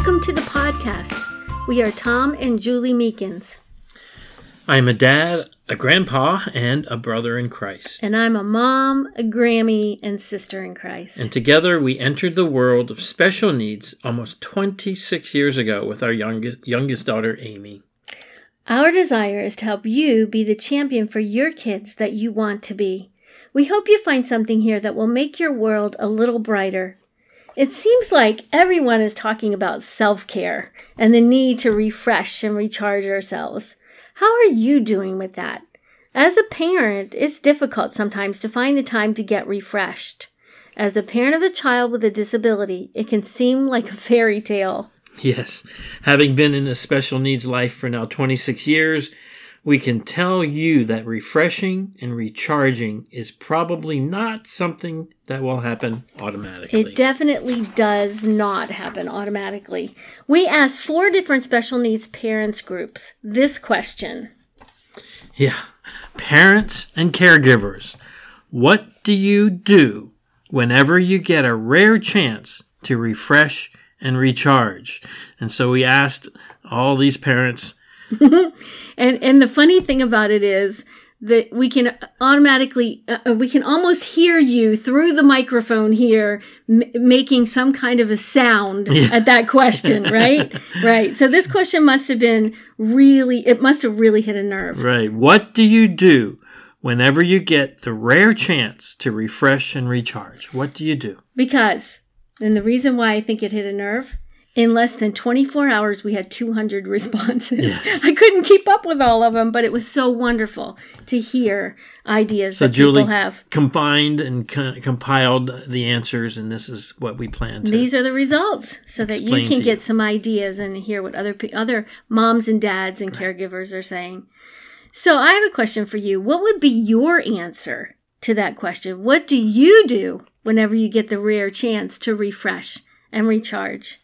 Welcome to the podcast. We are Tom and Julie Meekins, I'm a dad, a grandpa, and a brother in Christ. and I'm a mom, a Grammy, and sister in Christ. And together we entered the world of special needs almost 26 years ago with our youngest, youngest daughter, Amy. Our desire is to help you be the champion for your kids that you want to be. We hope you find something here that will make your world a little brighter. It seems like everyone is talking about self care and the need to refresh and recharge ourselves. How are you doing with that? As a parent, it's difficult sometimes to find the time to get refreshed. As a parent of a child with a disability, it can seem like a fairy tale. Yes, having been in a special needs life for now 26 years, we can tell you that refreshing and recharging is probably not something that will happen automatically. It definitely does not happen automatically. We asked four different special needs parents groups this question. Yeah. Parents and caregivers, what do you do whenever you get a rare chance to refresh and recharge? And so we asked all these parents, And and the funny thing about it is that we can automatically uh, we can almost hear you through the microphone here m- making some kind of a sound at that question, right? right. So this question must have been really it must have really hit a nerve. right, what do you do whenever you get the rare chance to refresh and recharge? What do you do? Because, and the reason why I think it hit a nerve, in less than 24 hours, we had 200 responses. I couldn't keep up with all of them, but it was so wonderful to hear ideas So that Julie people have. combined and co- compiled the answers, and this is what we plan to. These are the results so that you can get some ideas and hear what other other moms and dads and caregivers are saying. So I have a question for you. What would be your answer to that question? What do you do whenever you get the rare chance to refresh and recharge?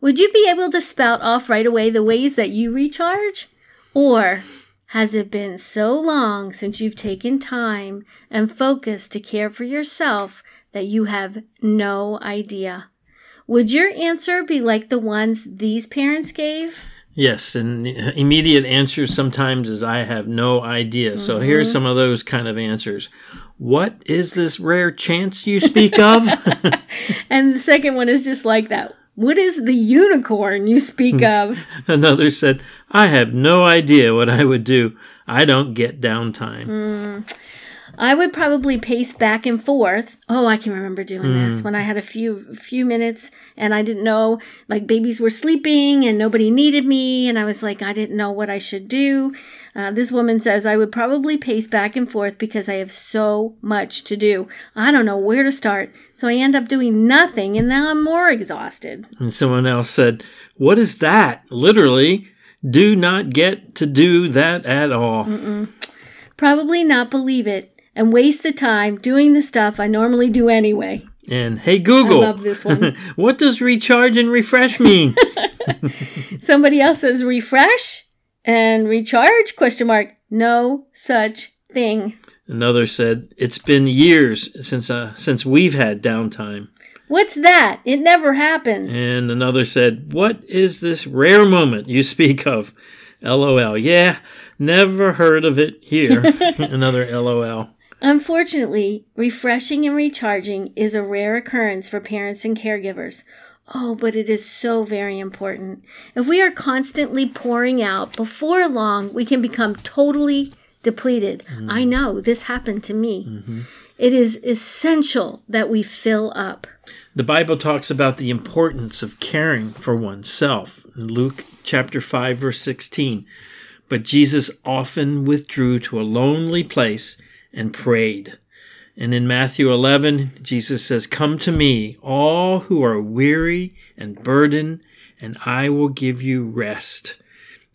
Would you be able to spout off right away the ways that you recharge? Or has it been so long since you've taken time and focus to care for yourself that you have no idea? Would your answer be like the ones these parents gave? Yes, and immediate answers sometimes is I have no idea. So here's mm-hmm. some of those kind of answers. What is this rare chance you speak of? And the second one is just like that. What is the unicorn you speak hmm. of? Another said, I have no idea what I would do. I don't get downtime. Hmm. I would probably pace back and forth. Oh, I can remember doing this when I had a few few minutes and I didn't know like babies were sleeping and nobody needed me and I was like I didn't know what I should do. Uh, this woman says I would probably pace back and forth because I have so much to do. I don't know where to start, so I end up doing nothing and now I'm more exhausted. And someone else said, What is that? Literally, do not get to do that at all. Probably not believe it and waste the time doing the stuff I normally do anyway. And hey, Google, I love this one. what does recharge and refresh mean? Somebody else says refresh and recharge question mark. No such thing. Another said, It's been years since uh, since we've had downtime. What's that? It never happens. And another said, What is this rare moment you speak of? LOL. Yeah, never heard of it here. another LOL. Unfortunately, refreshing and recharging is a rare occurrence for parents and caregivers. Oh, but it is so very important. If we are constantly pouring out, before long, we can become totally depleted. Mm-hmm. I know this happened to me. Mm-hmm. It is essential that we fill up. The Bible talks about the importance of caring for oneself. In Luke chapter 5 verse 16. But Jesus often withdrew to a lonely place and prayed. And in Matthew 11, Jesus says, "Come to me, all who are weary and burdened, and I will give you rest."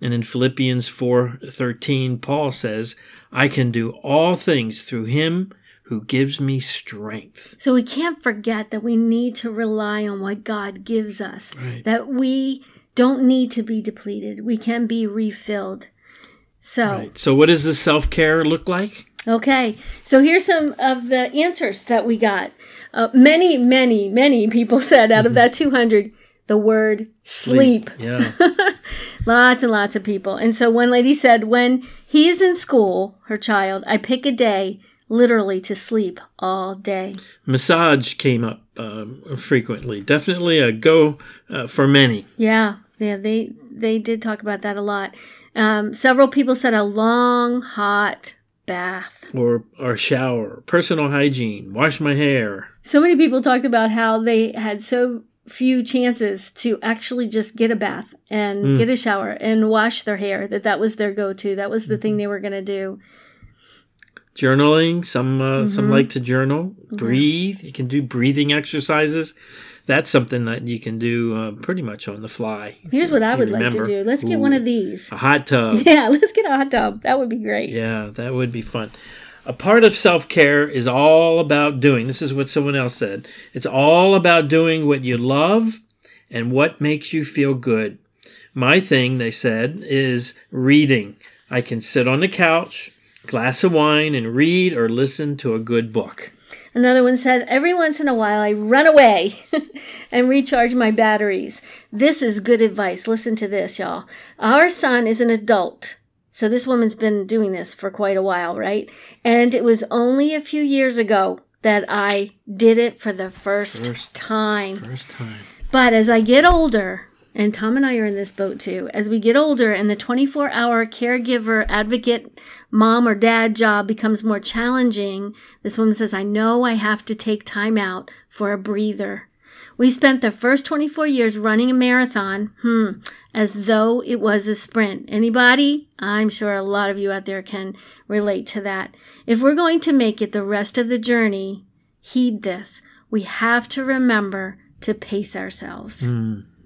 And in Philippians 4:13, Paul says, "I can do all things through him who gives me strength." So we can't forget that we need to rely on what God gives us, that we don't need to be depleted. We can be refilled. So, Right. So what does the self-care look like? Okay. So here's some of the answers that we got. Uh, many, many, many people said out of that 200, the word sleep. Yeah. Lots and lots of people. And so one lady said, when he's in school, her child, I pick a day literally to sleep all day. Massage came up um, frequently. Definitely a go uh, for many. Yeah, yeah, they they did talk about that a lot. Um, several people said a long hot bath. Or or shower, personal hygiene, wash my hair. So many people talked about how they had so few chances to actually just get a bath and get a shower and wash their hair that that was their go-to that was the thing they were going to do Journaling. Some uh, Mm-hmm. some like to journal. Breathe. You can do breathing exercises. That's something that you can do uh, pretty much on the fly. here's what i would like to do let's get one of these A hot tub. yeah let's get a hot tub that would be great Yeah, that would be fun. A part of self care is all about doing. This is what someone else said. It's all about doing what you love and what makes you feel good. My thing, they said, is reading. I can sit on the couch, glass of wine, and read or listen to a good book. Another one said, Every once in a while I run away and recharge my batteries. This is good advice. Listen to this, y'all. Our son is an adult. So this woman's been doing this for quite a while, right? And it was only a few years ago that I did it for the first, First. time. First time. But as I get older, and Tom and I are in this boat too, as we get older and the 24 hour caregiver, advocate, mom or dad job becomes more challenging, this woman says, I know I have to take time out for a breather. We spent the first 24 years running a marathon, hmm, as though it was a sprint. Anybody? I'm sure a lot of you out there can relate to that. If we're going to make it the rest of the journey, heed this. We have to remember to pace ourselves.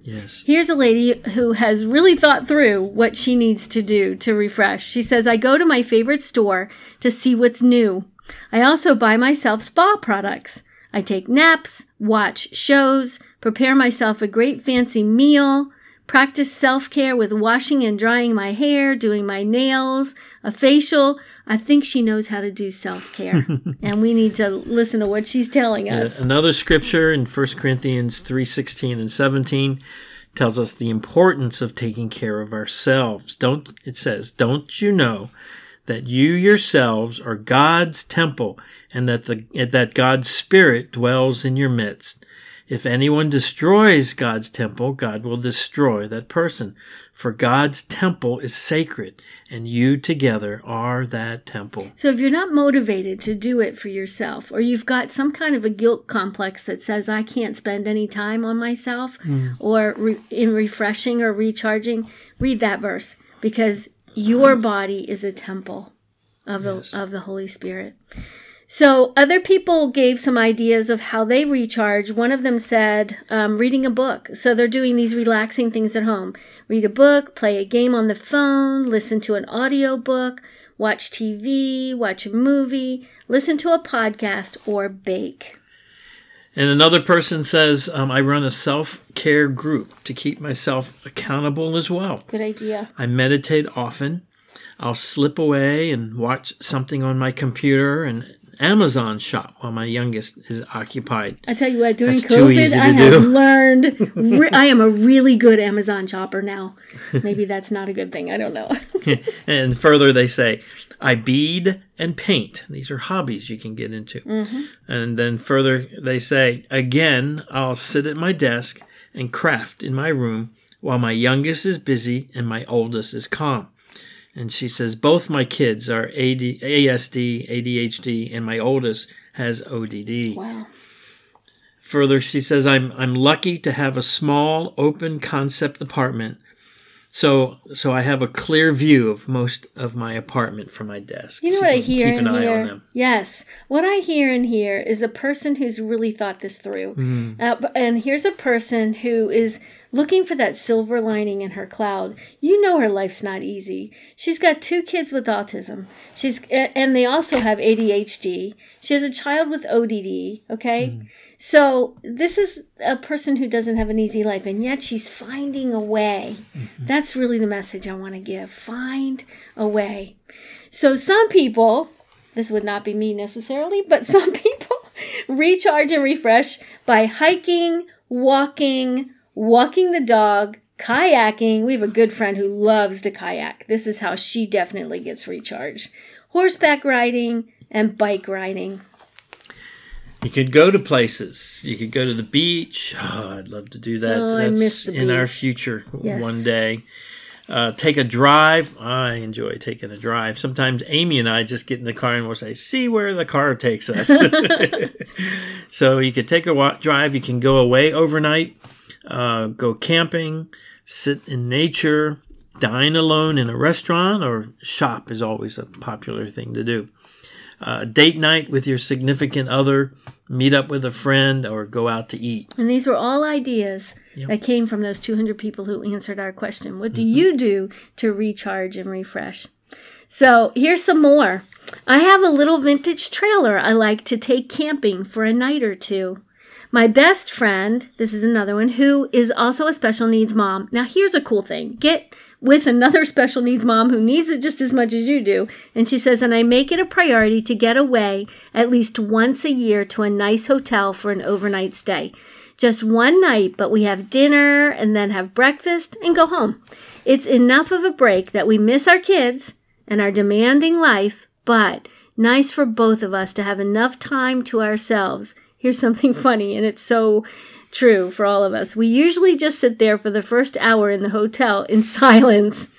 Yes. Here's a lady who has really thought through what she needs to do to refresh. She says, I go to my favorite store to see what's new. I also buy myself spa products. I take naps, watch shows, prepare myself a great fancy meal, practice self care with washing and drying my hair, doing my nails, a facial. I think she knows how to do self care. and we need to listen to what she's telling us. Another scripture in 1 Corinthians 3:16 and 17 tells us the importance of taking care of ourselves. Don't it says, "Don't you know that you yourselves are God's temple and that the that God's spirit dwells in your midst? If anyone destroys God's temple, God will destroy that person, for God's temple is sacred, and you together are that temple." So if you're not motivated to do it for yourself, or you've got some kind of a guilt complex that says I can't spend any time on myself, hmm. or re- in refreshing or recharging, read that verse because your body is a temple of the of the Holy Spirit. So other people gave some ideas of how they recharge. One of them said um, reading a book. So they're doing these relaxing things at home. Read a book, play a game on the phone, listen to an audio book, watch TV, watch a movie, listen to a podcast, or bake. And another person says, um, I run a self care group to keep myself accountable as well. Good idea. I meditate often. I'll slip away and watch something on my computer and Amazon shop while my youngest is occupied. I tell you what, during That's COVID, I have do. learned. Re- I am a really good Amazon shopper now. Maybe that's not a good thing. I don't know. and further, they say, I bead and paint. These are hobbies you can get into. Mm-hmm. And then further, they say, again, I'll sit at my desk and craft in my room while my youngest is busy and my oldest is calm. And she says, both my kids are AD, ASD, ADHD, and my oldest has ODD. wow. Further, she says, I'm, I'm lucky to have a small, open concept apartment. So, so I have a clear view of most of my apartment from my desk. You know So what I hear Keep an and eye hear? on them. Yes. What I hear and hear is a person who's really thought this through. Mm-hmm. Uh, and here's a person who is looking for that silver lining in her cloud. You know her life's not easy. She's got two kids with autism. She's and they also have ADHD. She has a child with ODD, okay? Mm. So this is a person who doesn't have an easy life and yet she's finding a way. Mm-hmm. That's really the message I want to give. Find a way. So some people, this would not be me necessarily, but some people recharge and refresh by hiking, walking, walking the dog, kayaking. We have a good friend who loves to kayak. This is how she definitely gets recharged. Horseback riding and bike riding. You could go to places. You could go to the beach. Oh, I'd love to do that. Oh, I miss the beach. in our future Yes. one day. Uh, take a drive. I enjoy taking a drive. Sometimes Amy and I just get in the car and we'll say, "See where the car takes us." so you could take a wa- drive. You can go away overnight. Uh, go camping. Sit in nature. Dine alone in a restaurant or shop is always a popular thing to do uh, date night with your significant other, meet up with a friend, or go out to eat. And these were all ideas that came from those 200 people who answered our question. What do you do to recharge and refresh? So here's some more. I have a little vintage trailer I like to take camping for a night or two. My best friend, this is another one, who is also a special needs mom. Now, here's a cool thing get with another special needs mom who needs it just as much as you do. And she says, and I make it a priority to get away at least once a year to a nice hotel for an overnight stay. Just one night, but we have dinner and then have breakfast and go home. It's enough of a break that we miss our kids and our demanding life, but nice for both of us to have enough time to ourselves. Here's something funny, and it's so true for all of us. We usually just sit there for the first hour in the hotel in silence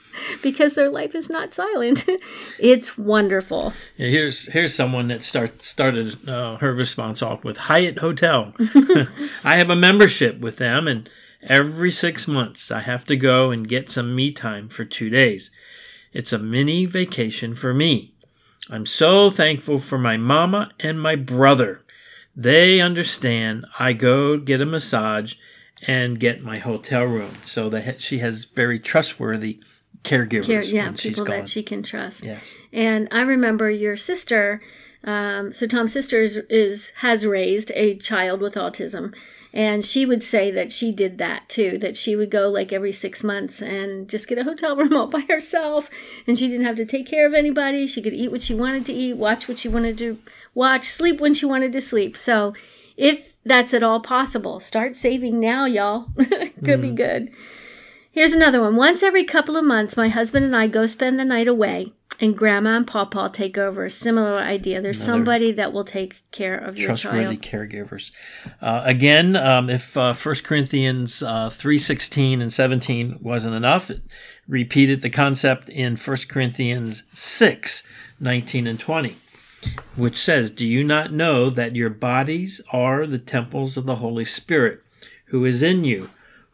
because their life is not silent. it's wonderful. Yeah, here's here's someone that start started uh, her response off with Hyatt Hotel. I have a membership with them, and every six months I have to go and get some me time for two days. It's a mini vacation for me. I'm so thankful for my mama and my brother. They understand. I go get a massage and get my hotel room. So that she has very trustworthy caregivers. Care, yeah, people that she can trust. Yes. And I remember your sister. Um, so Tom's sister is, is has raised a child with autism, and she would say that she did that too. That she would go like every six months and just get a hotel room all by herself, and she didn't have to take care of anybody. She could eat what she wanted to eat, watch what she wanted to watch, sleep when she wanted to sleep. So, if that's at all possible, start saving now, y'all. could be mm. good. Here's another one. Once every couple of months, my husband and I go spend the night away, and Grandma and Pawpaw take over. A similar idea. There's somebody that will take care of your trustworthy child. caregivers. Uh, again, um, if uh, 1 Corinthians uh, 3.16 and 17 wasn't enough, it repeated the concept in 1 Corinthians 6, 19 and 20, which says, Do you not know that your bodies are the temples of the Holy Spirit, who is in you,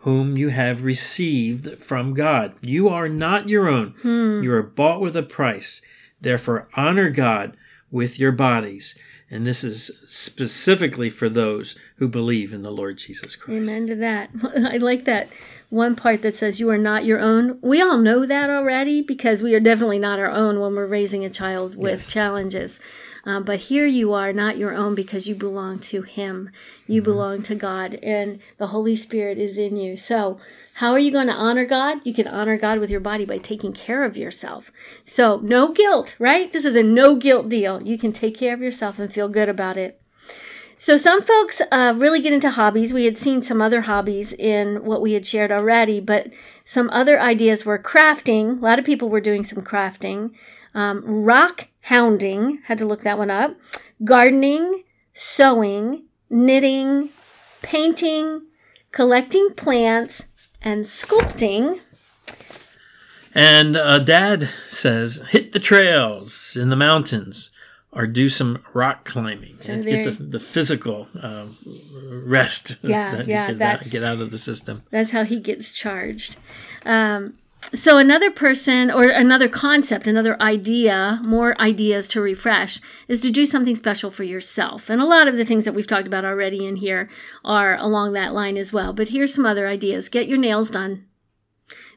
whom you have received from God? You are not your own. Hmm. You are bought with a price. Therefore, honor God with your bodies. And this is specifically for those who believe in the Lord Jesus Christ. Amen to that. I like that one part that says you are not your own. We all know that already because we are definitely not our own when we're raising a child with Yes. challenges. Um, but here you are not your own because you belong to Him. You belong to God, and the Holy Spirit is in you. So, how are you going to honor God? You can honor God with your body by taking care of yourself. So, no guilt, right? This is a no guilt deal. You can take care of yourself and feel good about it. So some folks uh, really get into hobbies. We had seen some other hobbies in what we had shared already, but some other ideas were crafting. A lot of people were doing some crafting. Um, rock hounding, had to look that one up. Gardening, sewing, knitting, painting, collecting plants, and sculpting. And uh, Dad says, hit the trails in the mountains or do some rock climbing and get the, the physical uh, rest Yeah, that yeah, you get, that's- get out of the system. That's how he gets charged. Um, so another person or another concept, another idea, more ideas to refresh is to do something special for yourself. And a lot of the things that we've talked about already in here are along that line as well. But here's some other ideas. Get your nails done.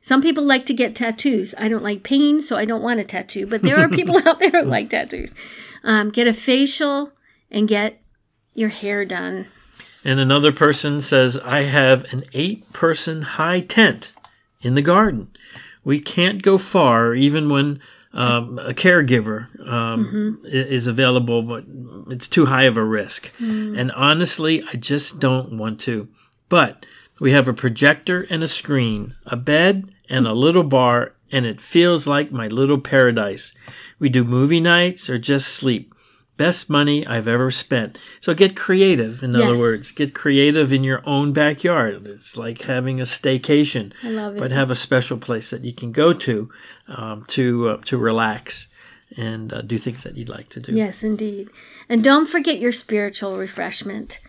Some people like to get tattoos. I don't like pain, so I don't want a tattoo. But there are people out there who like tattoos. Um, get a facial and get your hair done. And another person says, I have an eight person high tent in the garden. We can't go far, even when um, a caregiver um, i- is available, but it's too high of a risk. And honestly, I just don't want to. But We have a projector and a screen, a bed, and a little bar, and it feels like my little paradise. We do movie nights or just sleep. Best money I've ever spent. So get creative, in other words. Get creative in your own backyard. It's like having a staycation, I love it. but have a special place that you can go to um, to uh, to relax and uh, do things that you'd like to do. Yes, indeed. And don't forget your spiritual refreshment.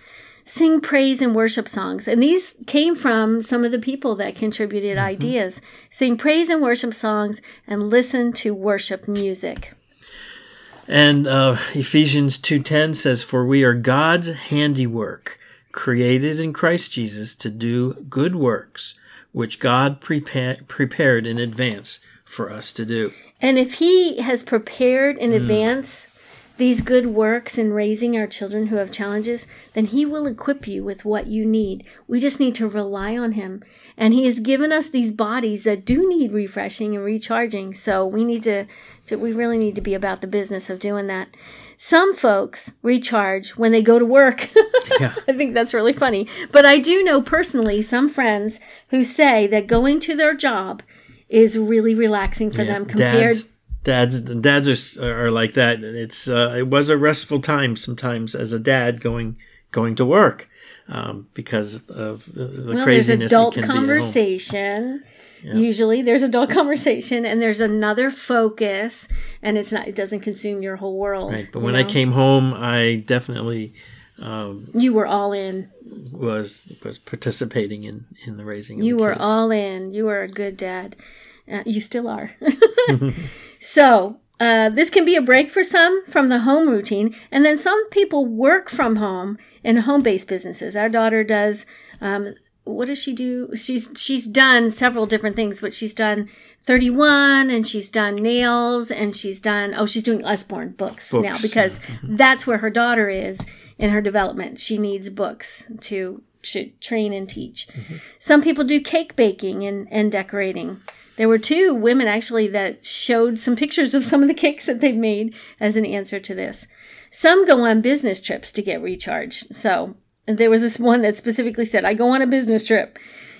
Sing praise and worship songs. And these came from some of the people that contributed ideas. Sing praise and worship songs and listen to worship music. And uh, Ephesians 2:10 says, "For we are God's handiwork, created in Christ Jesus to do good works, which God prepa- prepared in advance for us to do." And if He has prepared in advance these good works in raising our children who have challenges, then He will equip you with what you need. We just need to rely on Him. And He has given us these bodies that do need refreshing and recharging. So we need to, to we really need to be about the business of doing that. Some folks recharge when they go to work. Yeah. I think that's really funny. But I do know personally some friends who say that going to their job is really relaxing for Yeah, them compared dads, dads, dads are, are like that. It's uh, it was a restful time sometimes as a dad going going to work um, because of the, the well, there's craziness. it adult can be at home. conversation. Usually there's adult conversation and there's another focus and it's not it doesn't consume your whole world. Right, but when I came home, I definitely um, you were all in. was was participating in in the raising. Of You the were kids. all in. You were a good dad. Uh, you still are. so, uh, this can be a break for some from the home routine. And then some people work from home in home based businesses. Our daughter does. Um, what does she do? She's she's done several different things, but she's done 31 and she's done nails and she's done oh she's doing Usborne books, now Books, because that's where her daughter is in her development. She needs books to, to train and teach. Some people do cake baking and, and decorating. There were two women actually that showed some pictures of some of the cakes that they've made as an answer to this. Some go on business trips to get recharged. So there was this one that specifically said, I go on a business trip.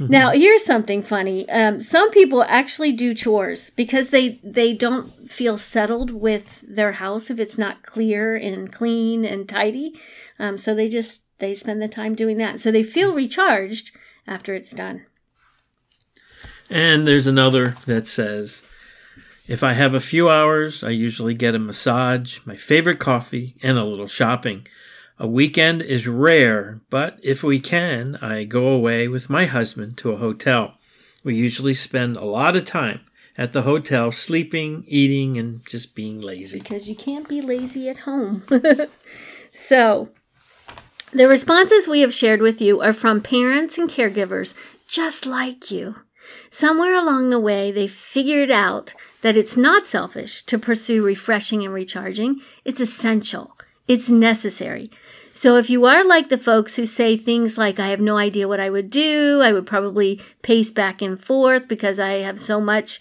Now, here's something funny. Um, some people actually do chores because they, they don't feel settled with their house if it's not clear and clean and tidy. Um, so they just they spend the time doing that. So they feel recharged after it's done. And there's another that says, if I have a few hours, I usually get a massage, my favorite coffee, and a little shopping. A weekend is rare, but if we can, I go away with my husband to a hotel. We usually spend a lot of time at the hotel sleeping, eating, and just being lazy. because you can't be lazy at home. so, the responses we have shared with you are from parents and caregivers just like you. Somewhere along the way, they figured out that it's not selfish to pursue refreshing and recharging. It's essential. It's necessary. So if you are like the folks who say things like, I have no idea what I would do, I would probably pace back and forth because I have so much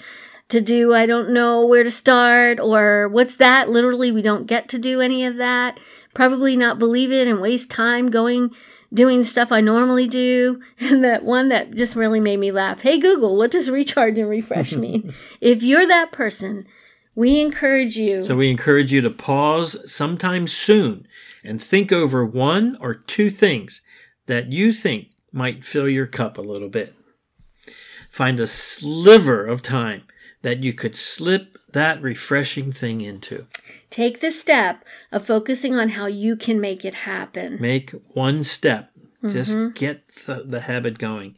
to do, I don't know where to start, or what's that? Literally, we don't get to do any of that. Probably not believe it and waste time going, doing stuff I normally do. And that one that just really made me laugh. Hey, Google, what does recharge and refresh mean? if you're that person, we encourage you. So we encourage you to pause sometime soon and think over one or two things that you think might fill your cup a little bit. Find a sliver of time that you could slip that refreshing thing into. Take the step of focusing on how you can make it happen. Make one step. Mm-hmm. Just get the, the habit going.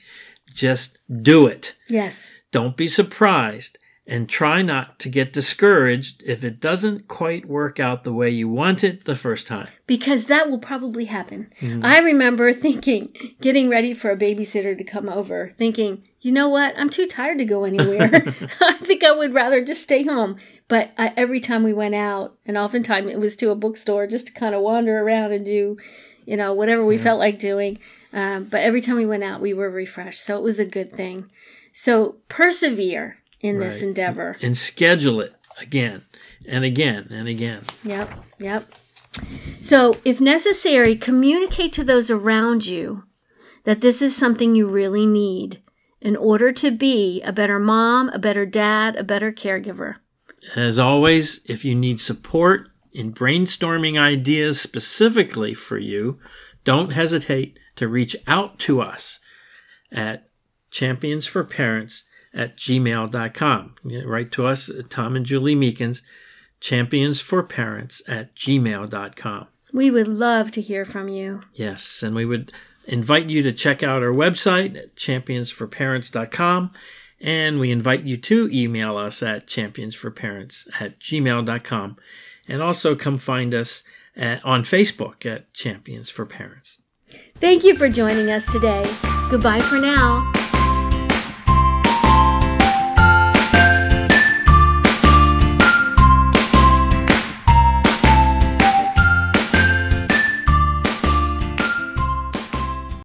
Just do it. Yes. Don't be surprised and try not to get discouraged if it doesn't quite work out the way you want it the first time. because that will probably happen. Mm. I remember thinking, getting ready for a babysitter to come over, thinking, you know what? I'm too tired to go anywhere. I think I would rather just stay home. But I, every time we went out, and oftentimes it was to a bookstore just to kind of wander around and do, you know, whatever we felt like doing. Um, but every time we went out, we were refreshed. So it was a good thing. So persevere in this endeavor. and schedule it again and again and again. Yep, yep. So, if necessary, communicate to those around you that this is something you really need in order to be a better mom, a better dad, a better caregiver. As always, if you need support in brainstorming ideas specifically for you, don't hesitate to reach out to us at championsforparents at gmail.com. Write to us, uh, Tom and Julie Meekins, championsforparents at gmail.com. We would love to hear from you. Yes, and we would invite you to check out our website at championsforparents.com. And we invite you to email us at championsforparents at gmail.com. And also come find us at, on Facebook at Champions for Parents. Thank you for joining us today. Goodbye for now.